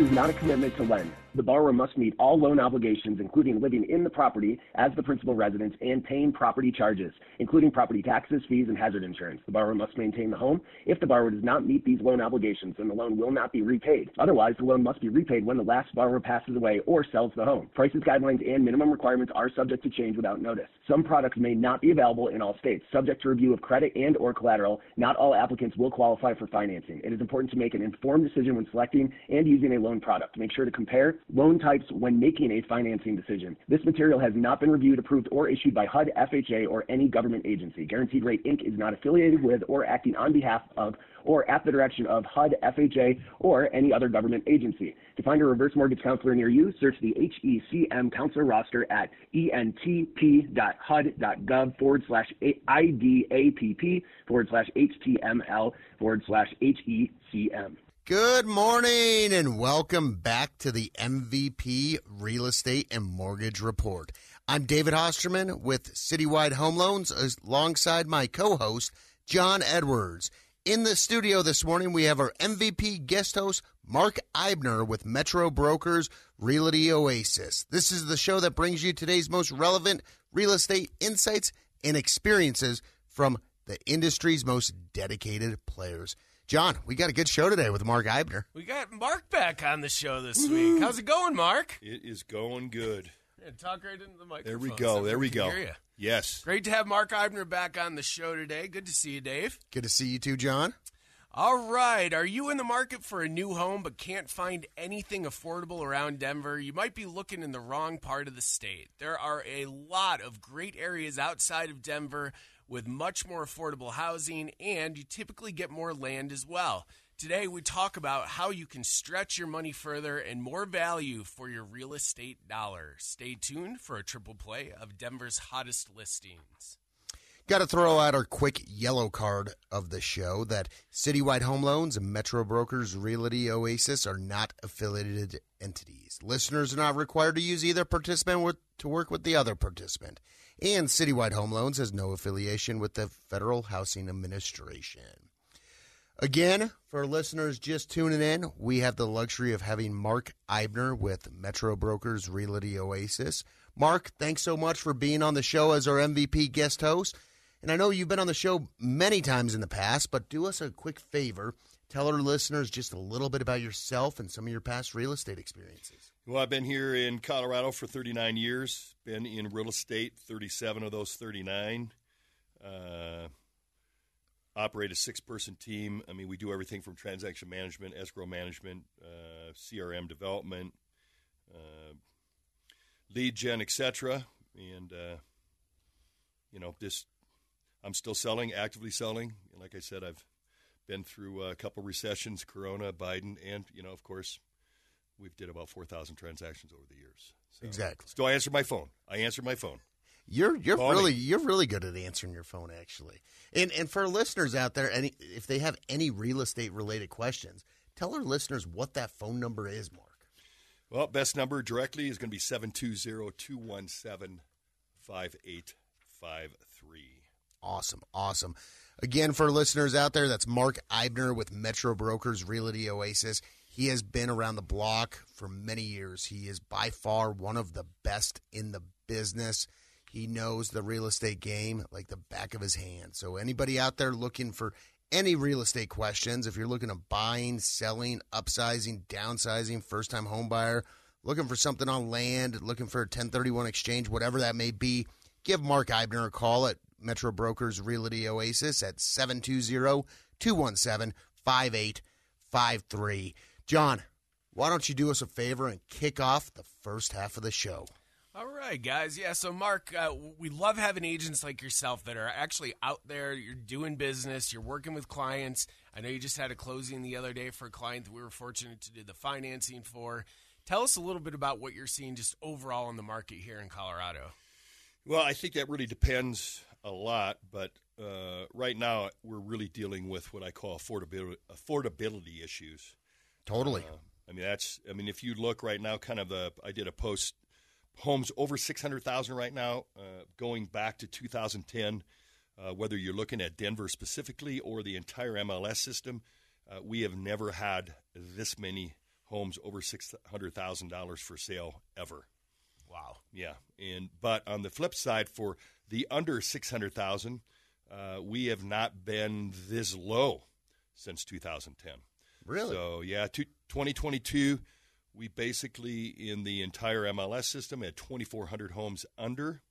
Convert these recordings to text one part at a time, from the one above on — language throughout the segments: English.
Is not a commitment to lend. The borrower must meet all loan obligations, including living in the property as the principal residence and paying property charges, including property taxes, fees, and hazard insurance. The borrower must maintain the home. If the borrower does not meet these loan obligations, then the loan will not be repaid. Otherwise, the loan must be repaid when the last borrower passes away or sells the home. Prices, guidelines, and minimum requirements are subject to change without notice. Some products may not be available in all states, subject to review of credit and or collateral. Not all applicants will qualify for financing. It is important to make an informed decision when selecting and using a loan product. Make sure to compare loan types when making a financing decision. This material has not been reviewed, approved, or issued by HUD, FHA, or any government agency. Guaranteed Rate Inc. is not affiliated with or acting on behalf of or at the direction of HUD, FHA, or any other government agency. To find a reverse mortgage counselor near you, search the HECM counselor roster at entp.hud.gov forward slash IDAPP forward slash HTML forward slash HECM. Good morning and welcome back to the MVP Real Estate and Mortgage Report. I'm David Hosterman with Citywide Home Loans alongside my co host, John Edwards. In the studio this morning, we have our MVP guest host, Mark Eibner with Metro Brokers Realty Oasis. This is the show that brings you today's most relevant real estate insights and experiences from the industry's most dedicated players. John, we got a good show today with Mark Eibner. We got Mark back on the show this week. How's it going, Mark? It is going good. Yeah, talk right into the microphone. There we go. so There we go. hear ya. Yes. Great to have Mark Eibner back on the show today. Good to see you, Dave. Good to see you too, John. All right. Are you in the market for a new home but can't find anything affordable around Denver? You might be looking in the wrong part of the state. There are a lot of great areas outside of Denver with much more affordable housing, and you typically get more land as well. Today, we talk about how you can stretch your money further and more value for your real estate dollar. Stay tuned for a triple play of Denver's hottest listings. Got to throw out our quick yellow card of the show that Citywide Home Loans and Metro Brokers Realty Oasis are not affiliated entities. Listeners are not required to use either participant with, to work with the other participant. And Citywide Home Loans has no affiliation with the Federal Housing Administration. Again, for listeners just tuning in, we have the luxury of having Mark Eibner with Metro Brokers Realty Oasis. Mark, thanks so much for being on the show as our MVP guest host. And I know you've been on the show many times in the past, but do us a quick favor. Tell our listeners just a little bit about yourself and some of your past real estate experiences. Well, I've been here in Colorado for 39 years. Been in real estate 37 of those 39. Uh, operate a six-person team. I mean, we do everything from transaction management, escrow management, uh, CRM development, uh, lead gen, etc. And uh, you know, just I'm still selling, actively selling. And like I said, I've been through a couple recessions, Corona, Biden, and you know, of course, we've did about 4,000 transactions over the years. So, Exactly. So I answer my phone. I answer my phone. You're you're Call me. really you're really good at answering your phone actually. And and for listeners out there, any if they have any real estate related questions, tell our listeners what that phone number is, Mark. Well, best number directly is going to be 720 217 5853. Awesome, awesome. Again, for listeners out there, that's Mark Eibner with Metro Brokers Realty Oasis. He has been around the block for many years. He is by far one of the best in the business. He knows the real estate game like the back of his hand. So, anybody out there looking for any real estate questions, if you're looking at buying, selling, upsizing, downsizing, first time home buyer, looking for something on land, looking for a 1031 exchange, whatever that may be, give Mark Eibner a call at Metro Brokers Realty Oasis at 720 217 5853. John, why don't you do us a favor and kick off the first half of the show? All right, guys. Yeah, so Mark, uh, we love having agents like yourself that are actually out there. You're doing business, you're working with clients. I know you just had a closing the other day for a client that we were fortunate to do the financing for. Tell us a little bit about what you're seeing just overall in the market here in Colorado. Well, I think that really depends a lot, but uh, right now we're really dealing with what I call affordability, affordability issues. Totally. Uh, I mean, that's. I mean, if you look right now, kind of the. I did a post. Homes over six hundred thousand right now, uh, going back to 2010. Uh, whether you're looking at Denver specifically or the entire MLS system, uh, we have never had this many homes over six hundred thousand dollars for sale ever. Wow. Yeah, and but on the flip side, for the under six hundred thousand, uh, we have not been this low since 2010. Really? So yeah, to 2022, we basically in the entire MLS system had 2,400 homes under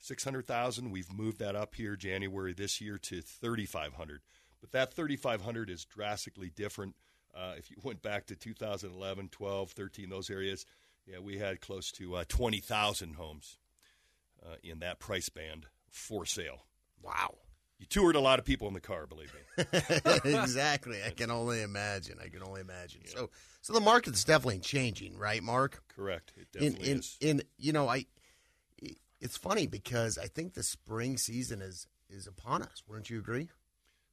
600,000. We've moved that up here January this year to 3,500. But that 3,500 is drastically different. Uh, if you went back to 2011, 12, 13, those areas, yeah, we had close to uh, 20,000 homes uh, in that price band for sale. Wow. You toured a lot of people in the car, believe me. exactly. I can only imagine. I can only imagine. Yeah. So, so the market's definitely changing, right, Mark? Correct. It definitely in, in, is. In you know, I. It's funny because I think the spring season is is upon us. Wouldn't you agree?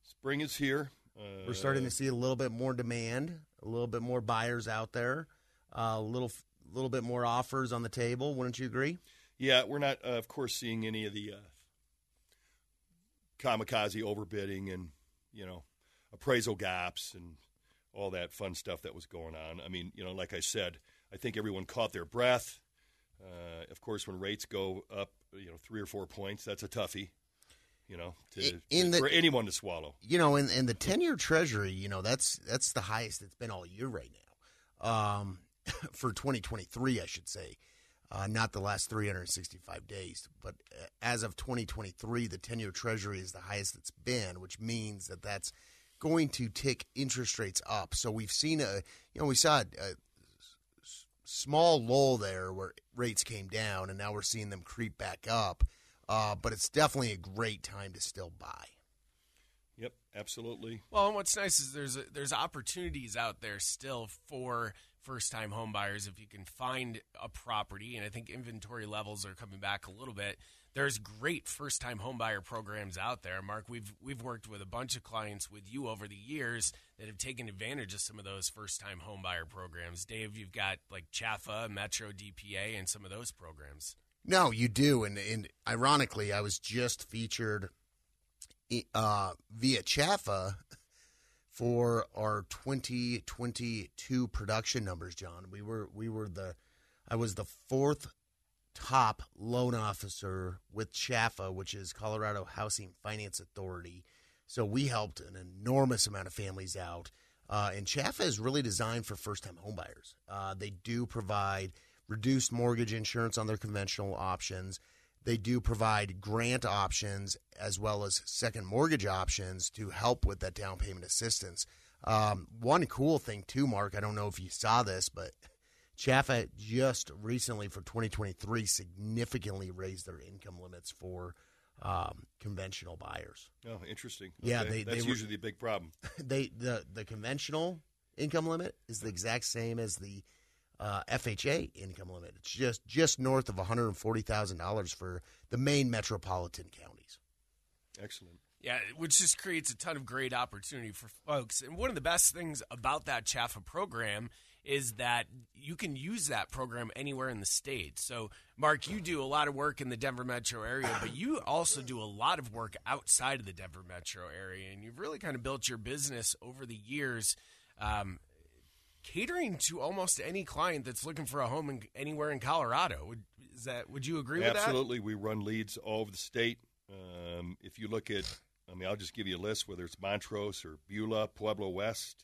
Spring is here. Uh, We're starting to see a little bit more demand, a little bit more buyers out there, uh, a little little bit more offers on the table. Wouldn't you agree? Yeah, we're not, uh, of course, seeing any of the uh, kamikaze overbidding and you know appraisal gaps and all that fun stuff that was going on. I mean, you know, like I said, I think everyone caught their breath. Uh, of course, when rates go up, you know, three or four points, that's a toughie. You know, to, in the, for anyone to swallow. You know, in, in the ten-year Treasury, you know, that's that's the highest it's been all year right now. Um, for 2023, I should say uh, not the last 365 days. But uh, as of 2023, the 10 year Treasury is the highest it's been, which means that that's going to tick interest rates up. So we've seen a, you know, we saw a, a small lull there where rates came down, and now we're seeing them creep back up. Uh, but it's definitely a great time to still buy. Yep, absolutely. Well, and what's nice is there's a, there's opportunities out there still for first time homebuyers if you can find a property and I think inventory levels are coming back a little bit. There's great first time homebuyer programs out there. Mark, we've we've worked with a bunch of clients with you over the years that have taken advantage of some of those first time homebuyer programs. Dave, you've got like Chaffa, Metro DPA and some of those programs. No, you do and and ironically I was just featured uh, via Chaffa for our 2022 production numbers, John. We were we were the I was the fourth top loan officer with Chaffa, which is Colorado Housing Finance Authority. So we helped an enormous amount of families out. Uh, and Chaffa is really designed for first-time homebuyers. Uh, they do provide reduced mortgage insurance on their conventional options. They do provide grant options as well as second mortgage options to help with that down payment assistance. Um, one cool thing, too, Mark, I don't know if you saw this, but Chaffa just recently for 2023 significantly raised their income limits for um, conventional buyers. Oh, interesting. Yeah, okay. they, that's they usually the big problem. They the the conventional income limit is the exact same as the uh, FHA income limit. It's just just north of one hundred forty thousand dollars for the main metropolitan counties. Excellent. Yeah, which just creates a ton of great opportunity for folks. And one of the best things about that Chaffa program is that you can use that program anywhere in the state. So, Mark, you do a lot of work in the Denver metro area, but you also do a lot of work outside of the Denver metro area. And you've really kind of built your business over the years. Um, catering to almost any client that's looking for a home in, anywhere in Colorado. Would, is that? Would you agree Absolutely. with that? Absolutely. We run leads all over the state. Um, if you look at, I mean, I'll just give you a list, whether it's Montrose or Beulah, Pueblo West,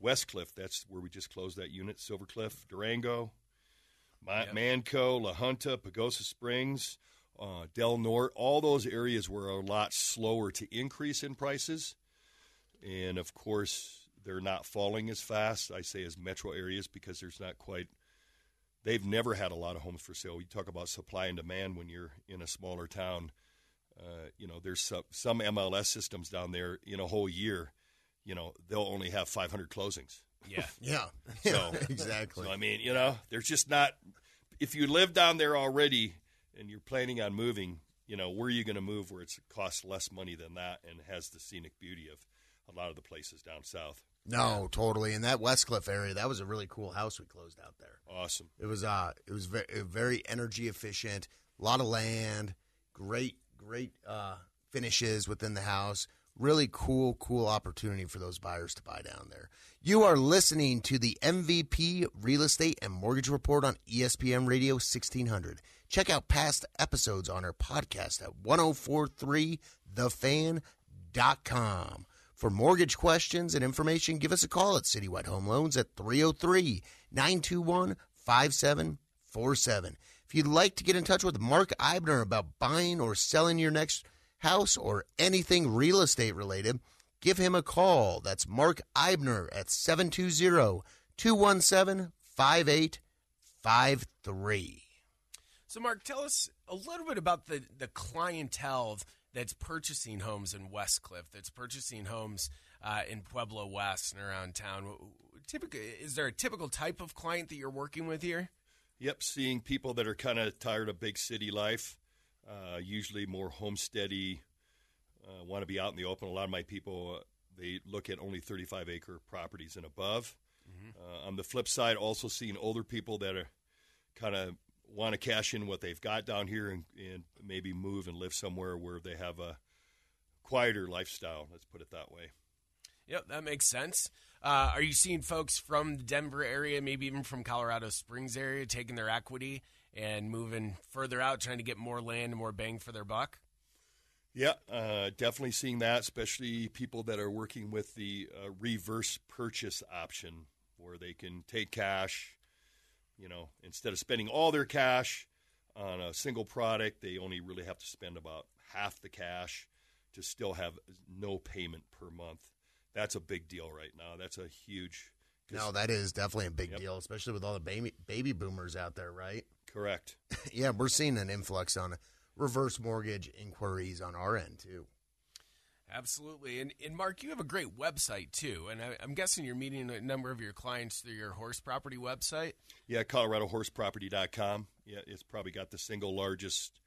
Westcliffe, that's where we just closed that unit, Silver Cliff, Durango, yep. Manco, La Junta, Pagosa Springs, uh, Del Norte, all those areas were a lot slower to increase in prices. And of course, they're not falling as fast, I say, as metro areas because there's not quite they've never had a lot of homes for sale. You talk about supply and demand when you're in a smaller town. Uh, you know, there's some, some MLS systems down there in a whole year. You know, they'll only have 500 closings. Yeah. Yeah. So exactly. So I mean, you know, there's just not. If you live down there already and you're planning on moving, you know, where are you going to move where it's costs less money than that and has the scenic beauty of a lot of the places down south. No, totally. In that Westcliffe area, that was a really cool house we closed out there. Awesome. It was uh, it was very, very energy efficient. A lot of land, great, great uh, finishes within the house. Really cool, cool opportunity for those buyers to buy down there. You are listening to the MVP Real Estate and Mortgage Report on ESPN Radio 1600. Check out past episodes on our podcast at 1043thefan.com. For mortgage questions and information, give us a call at Citywide Home Loans at 303 921 5747. If you'd like to get in touch with Mark Eibner about buying or selling your next house or anything real estate related, give him a call. That's Mark Eibner at 720 217 5853. So, Mark, tell us a little bit about the, the clientele that's purchasing homes in Westcliffe, that's purchasing homes uh, in Pueblo West and around town. Typically, is there a typical type of client that you're working with here? Yep, seeing people that are kind of tired of big city life, uh, usually more homesteady, uh, want to be out in the open. A lot of my people, uh, they look at only 35 acre properties and above. Uh, on the flip side, also seeing older people that are kind of want to cash in what they've got down here and, and maybe move and live somewhere where they have a quieter lifestyle. Let's put it that way. Yep, that makes sense. Uh, are you seeing folks from the Denver area, maybe even from Colorado Springs area, taking their equity and moving further out, trying to get more land and more bang for their buck? Yeah, uh, definitely seeing that, especially people that are working with the uh, reverse purchase option where they can take cash, you know, instead of spending all their cash on a single product, they only really have to spend about half the cash to still have no payment per month. That's a big deal right now. That's a huge. No, that is definitely a big Yep. deal, especially with all the baby baby boomers out there, right? correct. yeah, we're seeing an influx on reverse mortgage inquiries on our end too. Absolutely. And, and Mark, you have a great website too. And I, I'm guessing you're meeting a number of your clients through your horse property website. Yeah, ColoradoHorseProperty.com. Yeah, it's probably got the single largest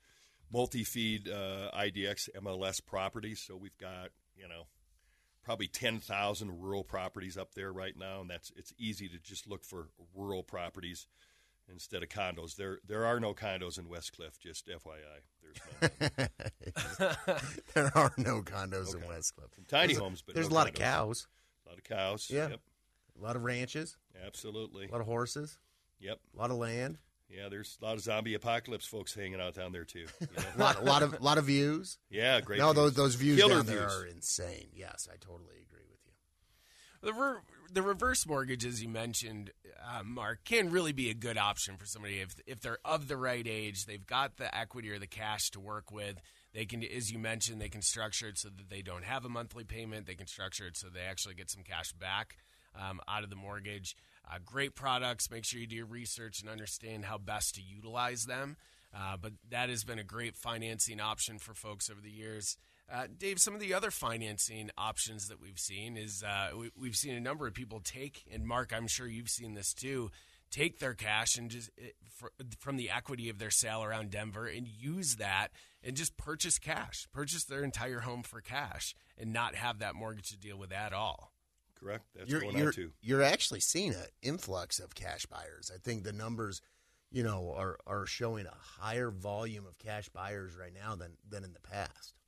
multi-feed uh, IDX MLS properties. So we've got you know probably ten thousand rural properties up there right now, and that's it's easy to just look for rural properties instead of condos. There there are no condos in Westcliffe. Just FYI, there are no condos in Westcliffe. tiny There's homes, but there's no a lot of cows, a lot of cows. Yeah. Yep. a lot of ranches, Absolutely. a lot of horses, Yep. a lot of land, Yeah, there's a lot of zombie apocalypse folks hanging out down there too. you know? a lot, a lot of, lot of views. Yeah, great. no, those views. those views Killer down there are insane. Yes, I totally agree. The, re- the reverse mortgage, as you mentioned, uh, Mark, can really be a good option for somebody if if they're of the right age, they've got the equity or the cash to work with. They can, as you mentioned, they can structure it so that they don't have a monthly payment. They can structure it so they actually get some cash back um, out of the mortgage. Uh, great products. Make sure you do your research and understand how best to utilize them. Uh, but that has been a great financing option for folks over the years. Uh, Dave, some of the other financing options that we've seen is uh, we, we've seen a number of people take, and Mark, I'm sure you've seen this too, take their cash and just it, for, from the equity of their sale around Denver and use that and just purchase cash, purchase their entire home for cash, and not have that mortgage to deal with at all. Correct. That's you're going you're, on too. you're actually seeing an influx of cash buyers. I think the numbers, you know, are are showing a higher volume of cash buyers right now than than in the past.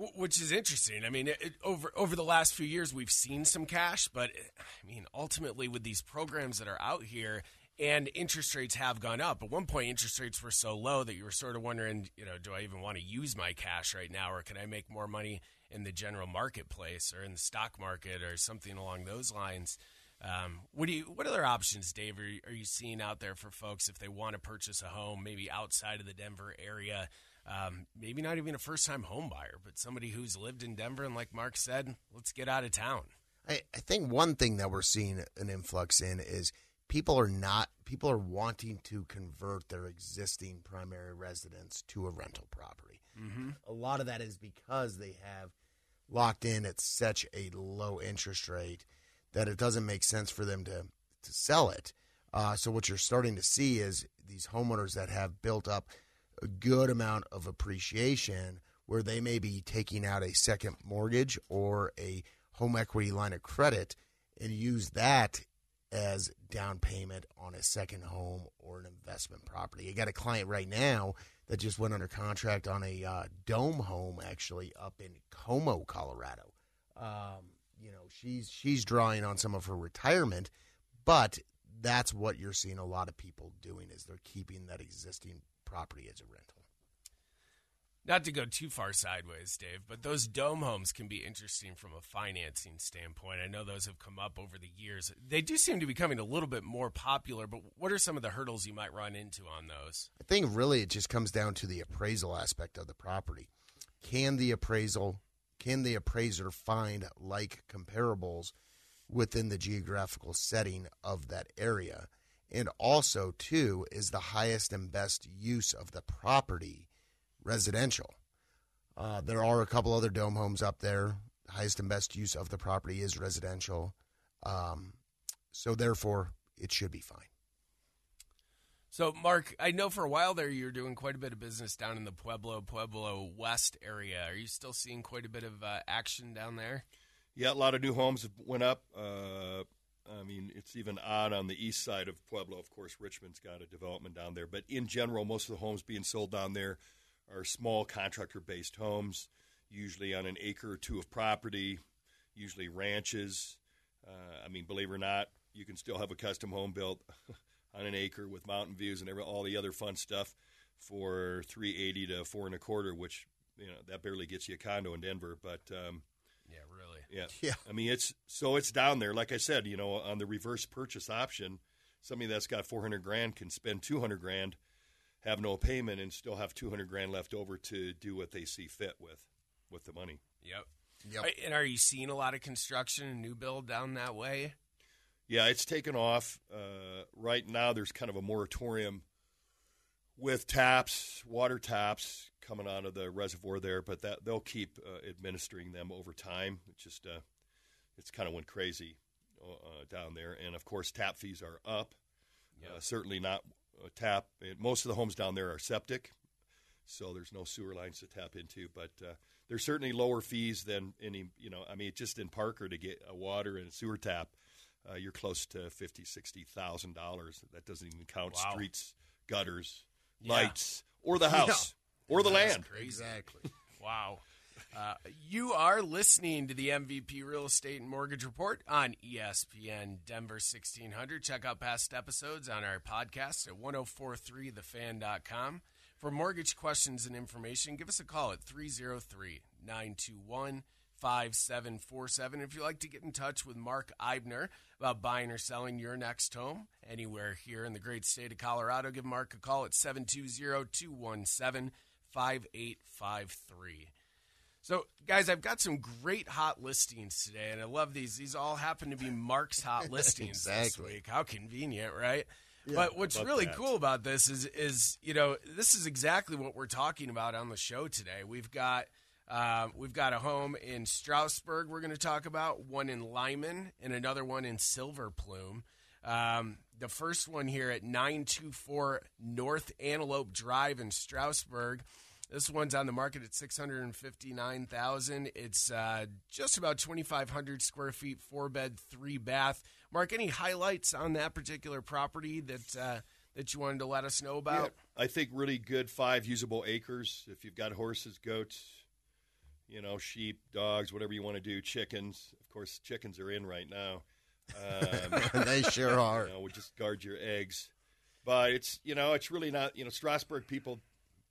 Wh- Which is interesting. I mean, it, over over the last few years, we've seen some cash, but I mean, ultimately, with these programs that are out here, and interest rates have gone up. At one point, interest rates were so low that you were sort of wondering, you know, do I even want to use my cash right now, or can I make more money in the general marketplace or in the stock market or something along those lines? Um, what do you? What other options, Dave, are are you seeing out there for folks if they want to purchase a home, maybe outside of the Denver area? Um, maybe not even a first time home buyer, but somebody who's lived in Denver and, like Mark said, let's get out of town. I, I think one thing that we're seeing an influx in is people are not people are wanting to convert their existing primary residence to a rental property. Mm-hmm. A lot of that is because they have locked in at such a low interest rate that it doesn't make sense for them to to sell it. Uh, so what you're starting to see is these homeowners that have built up a good amount of appreciation where they may be taking out a second mortgage or a home equity line of credit and use that as down payment on a second home or an investment property. I got a client right now that just went under contract on a uh, dome home actually up in Como, Colorado. Um, you know, she's she's drawing on some of her retirement, but that's what you're seeing a lot of people doing is they're keeping that existing property as a rental. Not to go too far sideways, Dave, but those dome homes can be interesting from a financing standpoint. I know those have come up over the years. They do seem to be becoming a little bit more popular, but what are some of the hurdles you might run into on those? I think really it just comes down to the appraisal aspect of the property. Can the appraisal, can the appraiser find like comparables within the geographical setting of that area? And also, too, is the highest and best use of the property residential. Uh, there are a couple other dome homes up there. Highest and best use of the property is residential. Um, so, therefore, it should be fine. So, Mark, I know for a while there you're doing quite a bit of business down in the Pueblo, Pueblo West area. Are you still seeing quite a bit of uh, action down there? Yeah, a lot of new homes went up. Uh, I mean, it's even odd on the east side of Pueblo. Of course, Richmond's got a development down there, but in general, most of the homes being sold down there are small contractor-based homes, usually on an acre or two of property, usually ranches. Uh, I mean, believe it or not, you can still have a custom home built on an acre with mountain views and every, all the other fun stuff for three eighty to four and a quarter, which you know that barely gets you a condo in Denver. But um, yeah, yeah, yeah. I mean, it's so it's down there. Like I said, you know, on the reverse purchase option, somebody that's got four hundred grand can spend two hundred grand, have no payment, and still have two hundred grand left over to do what they see fit with with the money. Yep. Yep. And are you seeing a lot of construction and new build down that way? Yeah, it's taken off. Uh, right now, there's kind of a moratorium with taps, water taps coming out of the reservoir there, but that they'll keep uh, administering them over time. It's just uh, it's kind of went crazy uh, down there, and of course, tap fees are up. Yep. Uh, certainly not a tap. Most of the homes down there are septic, so there's no sewer lines to tap into. But uh, there's certainly lower fees than any. You know, I mean, just in Parker to get a water and a sewer tap uh, you're close to fifty, sixty thousand dollars. That doesn't even count Wow. streets, gutters, Yeah. lights, or the house, or the That's land. crazy. Exactly. Wow. Uh, you are listening to the MVP Real Estate and Mortgage Report on ESPN Denver 1600. Check out past episodes on our podcast at 1043thefan.com. For mortgage questions and information, give us a call at 303 921 5747. If you'd like to get in touch with Mark Eibner about buying or selling your next home anywhere here in the great state of Colorado, give Mark a call at 720 217 5853. So, guys, I've got some great hot listings today, and I love these. These all happen to be Mark's hot listings this week. How convenient, right? but what's really that? cool about this is, is you know, this is exactly what we're talking about on the show today. We've got um, we've got a home in Strasburg we're going to talk about, one in Limon, and another one in Silver Plume. Um, the first one here at 924 North Antelope Drive in Strasburg. This one's on the market at 659000 It's uh, just about 2,500 square feet, four bed, three bath. Mark, any highlights on that particular property that uh, that you wanted to let us know about? I think really good five usable acres. If you've got horses, goats, you know, sheep, dogs, whatever you want to do, chickens. Of course, chickens are in right now. Um, they sure are. You know, we just guard your eggs. But it's you know, it's really not you know, Strasburg people.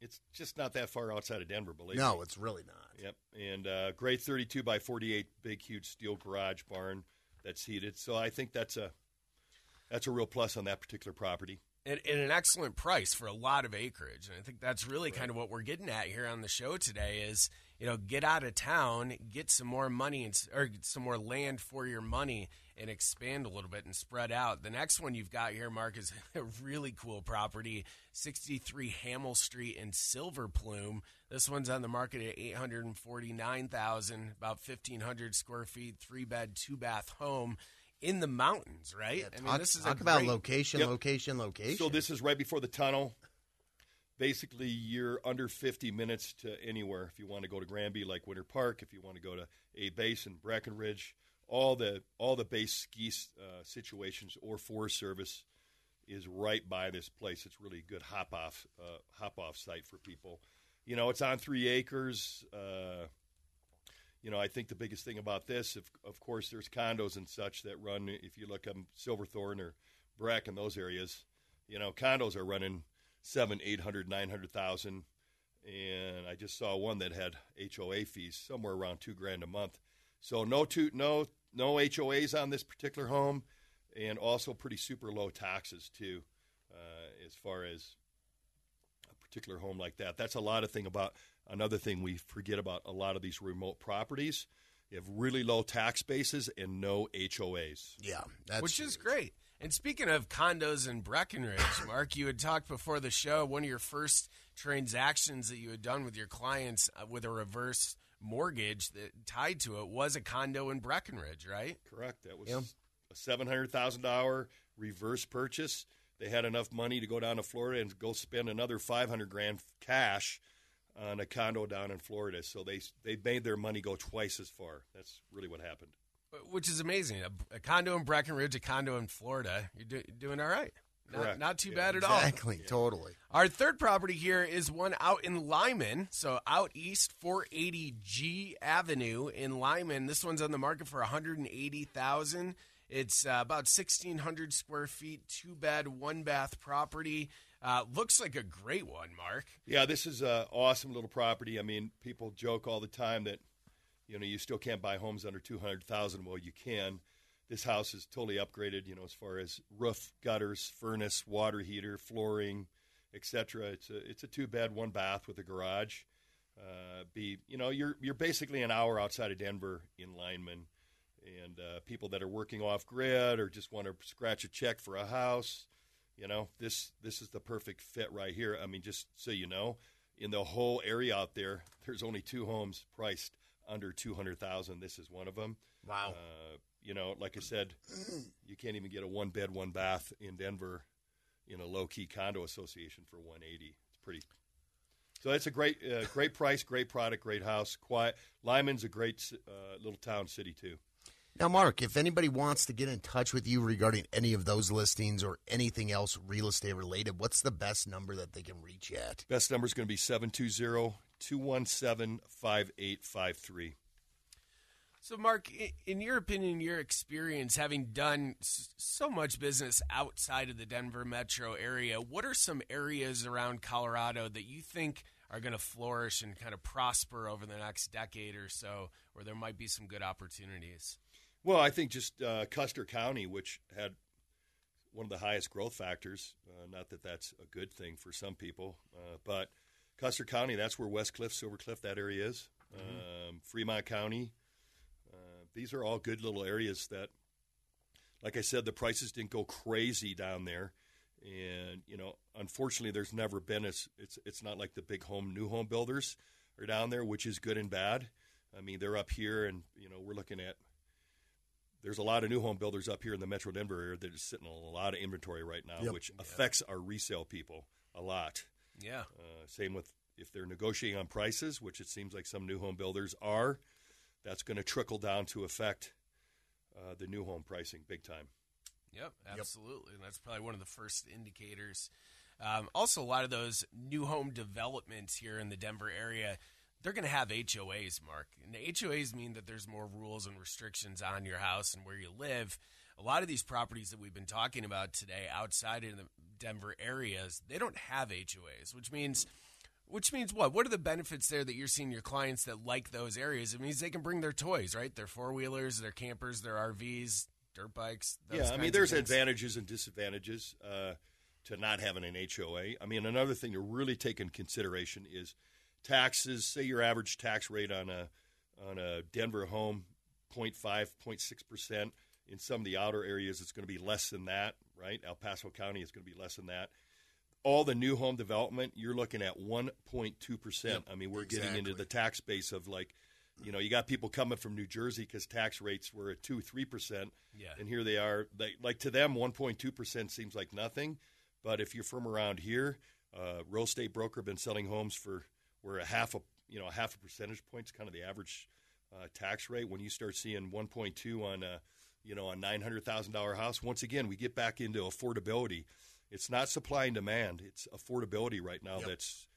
It's just not that far outside of Denver, believe me. No, it's really not. Yep, and uh, great 32 by 48 big huge steel garage barn that's heated. So I think that's a that's a real plus on that particular property. And, and an excellent price for a lot of acreage. And I think that's really kind of what we're getting at here on the show today is you know, get out of town, get some more money and, or some more land for your money and expand a little bit and spread out. The next one you've got here, Mark, is a really cool property, 63 Hamel Street in Silver Plume. This one's on the market at 849,000, about 1500 square feet, three bed, two bath home in the mountains, right? Yeah, talk, this is talk about great, location, yep. location, location. So this is right before the tunnel. Basically, you're under 50 minutes to anywhere. If you want to go to Granby, like Winter Park, if you want to go to A Basin, Breckenridge, all the all the base ski uh, situations or Forest Service is right by this place. It's really a good hop off uh, hop off site for people. You know, it's on three acres. Uh, you know, I think the biggest thing about this, if, of course, there's condos and such that run. If you look up Silverthorne or Breck in those areas, you know, condos are running seven, eight hundred, nine hundred thousand, and I just saw one that had HOA fees somewhere around two grand a month. So no two, no no HOAs on this particular home, and also pretty super low taxes too, uh, as far as a particular home like that. That's a lot of thing about another thing we forget about a lot of these remote properties. You have really low tax bases and no HOAs. Yeah, which is great. And speaking of condos in Breckenridge, Mark, you had talked before the show. One of your first transactions that you had done with your clients uh, with a reverse mortgage that tied to it was a condo in Breckenridge, right? Correct. That was yeah. a seven hundred thousand dollar reverse purchase. They had enough money to go down to Florida and go spend another five hundred grand cash on a condo down in Florida. So they they made their money go twice as far. That's really what happened. Which is amazing. A, a condo in Breckenridge, a condo in Florida. You're do, doing all right. Not, not, too yeah, bad at exactly, all. Exactly, totally. Our third property here is one out in Limon, so out east, 480 G Avenue in Limon. This one's on the market for 180,000. It's uh, about 1,600 square feet, two bed, one bath property. Uh, looks like a great one, Mark. Yeah, this is an awesome little property. I mean, people joke all the time that you know you still can't buy homes under 200,000. Well, you can this house is totally upgraded, you know, as far as roof, gutters, furnace, water heater, flooring, etc. It's a it's a two bed, one bath with a garage. Uh, be you know you're you're basically an hour outside of Denver in Limon, and uh, people that are working off grid or just want to scratch a check for a house, you know this this is the perfect fit right here. I mean, just so you know, in the whole area out there, there's only two homes priced under two hundred thousand. This is one of them. Wow. Uh, you know, like I said, you can't even get a one bed, one bath in Denver in a low key condo association for 180. It's pretty. So that's a great, uh, great price, great product, great house. Quiet. Limon's a great uh, little town city too. Now, Mark, if anybody wants to get in touch with you regarding any of those listings or anything else real estate related, what's the best number that they can reach at? Best number is going to be 720 217 5853. So, Mark, in your opinion, your experience, having done so much business outside of the Denver metro area, what are some areas around Colorado that you think are going to flourish and kind of prosper over the next decade or so, where there might be some good opportunities? Well, I think just uh, Custer County, which had one of the highest growth factors. Uh, not that that's a good thing for some people, uh, but Custer County, that's where Westcliffe, Silver Cliff, that area is. Mm-hmm. Um, Fremont County, these are all good little areas that, like I said, the prices didn't go crazy down there. And you know, unfortunately, there's never been as it's it's not like the big home new home builders are down there, which is good and bad. I mean, they're up here, and you know, we're looking at there's a lot of new home builders up here in the Metro Denver area that are sitting on a lot of inventory right now, yep. which affects our resale people a lot. Yeah. Uh, same with if they're negotiating on prices, which it seems like some new home builders are that's going to trickle down to affect uh, the new home pricing big time. Yep, absolutely. Yep. And that's probably one of the first indicators. Um, also, a lot of those new home developments here in the Denver area, they're going to have HOAs, Mark. And the HOAs mean that there's more rules and restrictions on your house and where you live. A lot of these properties that we've been talking about today outside in the Denver areas, they don't have HOAs, which means – which means what? What are the benefits there that you're seeing your clients that like those areas? It means they can bring their toys, right? Their four wheelers, their campers, their RVs, dirt bikes. yeah, I mean, there's advantages and disadvantages uh, to not having an HOA. I mean, another thing to really take in consideration is taxes. Say your average tax rate on a on a Denver home 0.5, 0.6 percent. In some of the outer areas, it's going to be less than that. Right, El Paso County is going to be less than that. All the new home development, you're looking at 1.2 percent. I mean, we're exactly. getting into the tax base of like, you know, you got people coming from New Jersey because tax rates were at two, three percent, Yeah. and here they are. They, like to them, 1.2 percent seems like nothing, but if you're from around here, uh, real estate broker been selling homes for where a half a you know a half a percentage points kind of the average uh, tax rate. When you start seeing 1.2 on a you know a nine hundred thousand dollar house, once again we get back into affordability. It's not supply and demand; it's affordability right now that's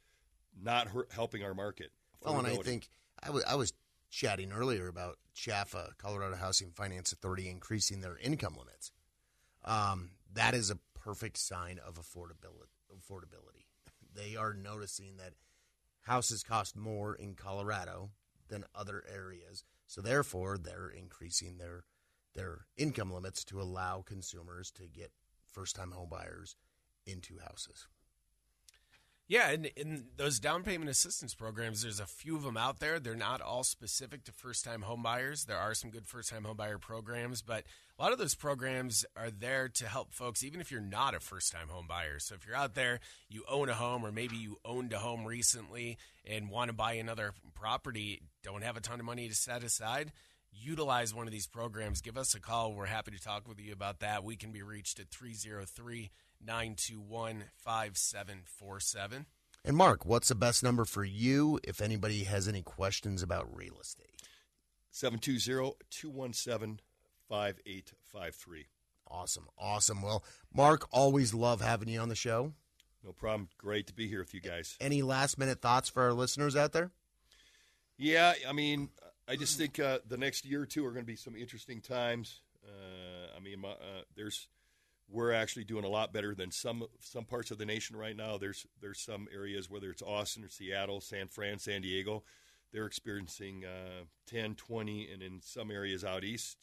not hurt, helping our market. Well, and I think I was I was chatting earlier about CHAFA, Colorado Housing Finance Authority, increasing their income limits. Um, that is a perfect sign of affordability. Affordability. They are noticing that houses cost more in Colorado than other areas, so therefore they're increasing their their income limits to allow consumers to get first time home buyers into houses. Yeah, and in those down payment assistance programs, there's a few of them out there. They're not all specific to first time home buyers. There are some good first time home buyer programs, but a lot of those programs are there to help folks, even if you're not a first time home buyer. So if you're out there, you own a home, or maybe you owned a home recently and want to buy another property, don't have a ton of money to set aside. Utilize one of these programs. Give us a call. We're happy to talk with you about that. We can be reached at 303 921 5747. And Mark, what's the best number for you if anybody has any questions about real estate? 720-217-5853. Awesome, awesome. Well, Mark, always love having you on the show. No problem. Great to be here with you guys. Any last minute thoughts for our listeners out there? Yeah, I mean, I just think uh, the next year or two are going to be some interesting times. Uh, I mean, my, uh, there's we're actually doing a lot better than some some parts of the nation right now. There's there's some areas whether it's Austin or Seattle, San Fran, San Diego, they're experiencing uh, 10, 20, and in some areas out east,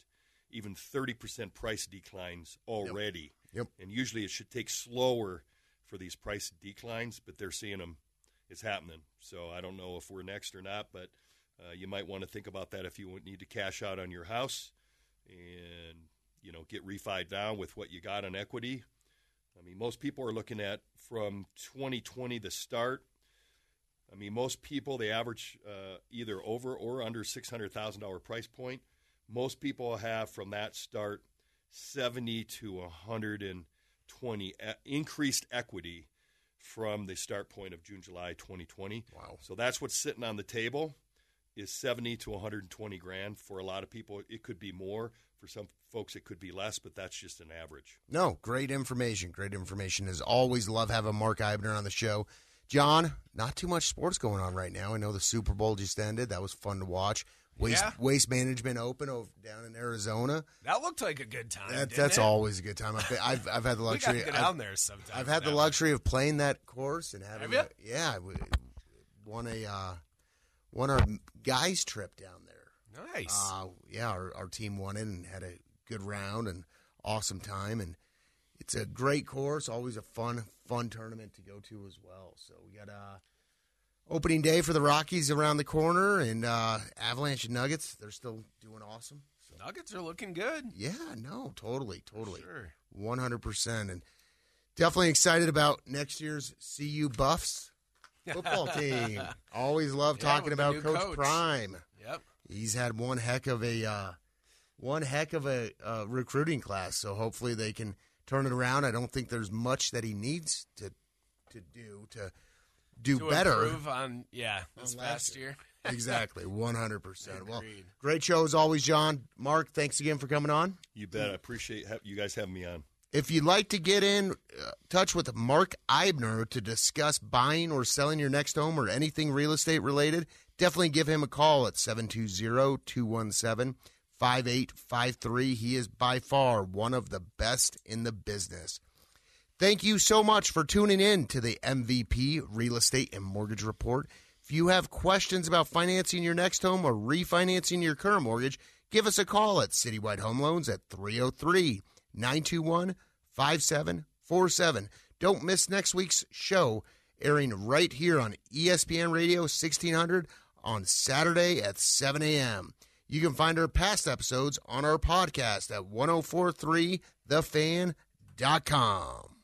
even 30% price declines already. Yep. And usually it should take slower for these price declines, but they're seeing them. It's happening. So I don't know if we're next or not, but uh, you might want to think about that if you need to cash out on your house and you know get refied down with what you got on equity. I mean, most people are looking at from 2020 the start. I mean, most people they average uh, either over or under six hundred thousand dollar price point. Most people have from that start seventy to one hundred and twenty e- increased equity from the start point of June July 2020. Wow. So that's what's sitting on the table is 70 to 120 grand for a lot of people it could be more for some folks it could be less but that's just an average No, great information. Great information. As always, love having Mark Eibner on the show. John, not too much sports going on right now. I know the Super Bowl just ended. That was fun to watch. Waste Yeah. Waste Management Open over, down in Arizona. That looked like a good time. That, that's it? always a good time. I've, I've, I've had the luxury. We got to go I've- down there sometime. I've had the luxury of playing that course and having Have a, yeah, we won a uh, won our guys trip down there. Nice. Uh, yeah, our, our team won it and had a good round and awesome time and it's a great course, always a fun fun tournament to go to as well. So we got uh opening day for the Rockies around the corner and uh Avalanche and Nuggets, they're still doing awesome. So Nuggets are looking good. yeah, no, totally, totally. Sure. One hundred percent, and definitely excited about next year's CU Buffs football team. Always love Yeah, talking about Coach, coach. Prime. Yep. He's had one heck of a uh, one heck of a uh, recruiting class. So hopefully they can turn it around. I don't think there's much that he needs to to do to do To better. improve on yeah this On last past year. exactly, one hundred percent. Well, great show as always, John. Mark, thanks again for coming on. you bet i appreciate you guys having me on If you'd like to get in uh, touch with Mark Eibner to discuss buying or selling your next home or anything real estate related, definitely give him a call at 720-217-5853. He is by far one of the best in the business. Thank you so much for tuning in to the MVP Real Estate and Mortgage Report. If you have questions about financing your next home or refinancing your current mortgage, give us a call at Citywide Home Loans at 303 921 5747. Don't miss next week's show. airing right here on ESPN Radio 1600 on Saturday at 7 a.m. You can find our past episodes on our podcast at 1043thefan.com.